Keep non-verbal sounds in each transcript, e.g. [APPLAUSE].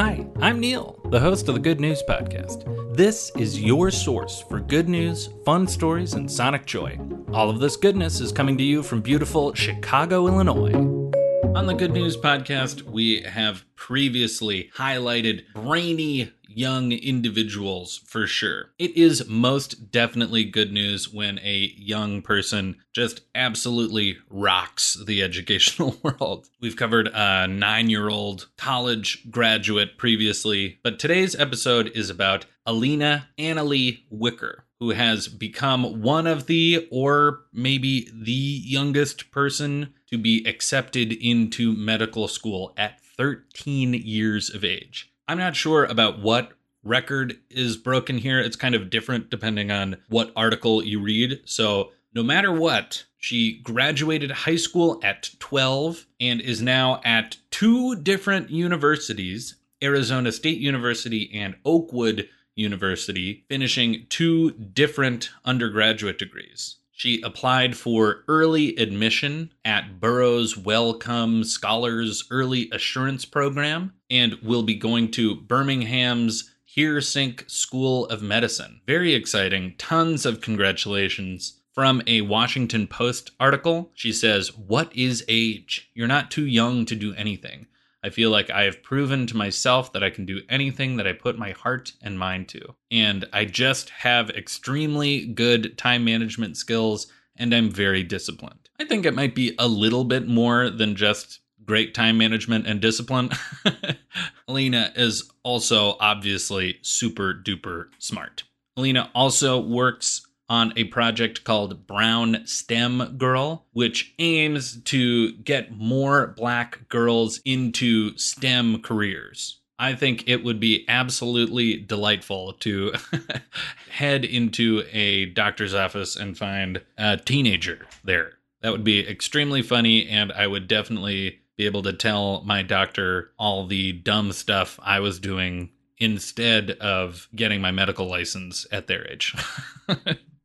Hi, I'm Neil, the host of the Good News Podcast. This is your source for good news, fun stories, and sonic joy. All of this goodness is coming to you from beautiful Chicago, Illinois. On the Good News Podcast, we have previously highlighted brainy young individuals for sure. It is most definitely good news when a young person just absolutely rocks the [LAUGHS] educational world. We've covered a nine year old college graduate previously, but today's episode is about Alena Analeigh Wicker. Who has become one of the, or maybe the youngest person to be accepted into medical school at 13 years of age. I'm not sure about what record is broken here. It's kind of different depending on what article you read. So, no matter what, she graduated high school at 12 and is now at two different universities Arizona State University and Oakwood University, finishing two different undergraduate degrees. She applied for early admission at Burroughs Wellcome Scholars Early Assurance Program and will be going to Birmingham's Heersink School of Medicine. Very exciting. Tons of congratulations. From a Washington Post article, she says, What is age? You're not too young to do anything. I feel like I have proven to myself that I can do anything that I put my heart and mind to. And I just have extremely good time management skills and I'm very disciplined. I think it might be a little bit more than just great time management and discipline. [LAUGHS] Alena is also obviously super duper smart. Alena also works on a project called Brown STEM Girl, which aims to get more black girls into STEM careers. I think it would be absolutely delightful to [LAUGHS] head into a doctor's office and find a teenager there. That would be extremely funny, and I would definitely be able to tell my doctor all the dumb stuff I was doing instead of getting my medical license at their age. [LAUGHS]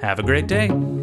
Have a great day.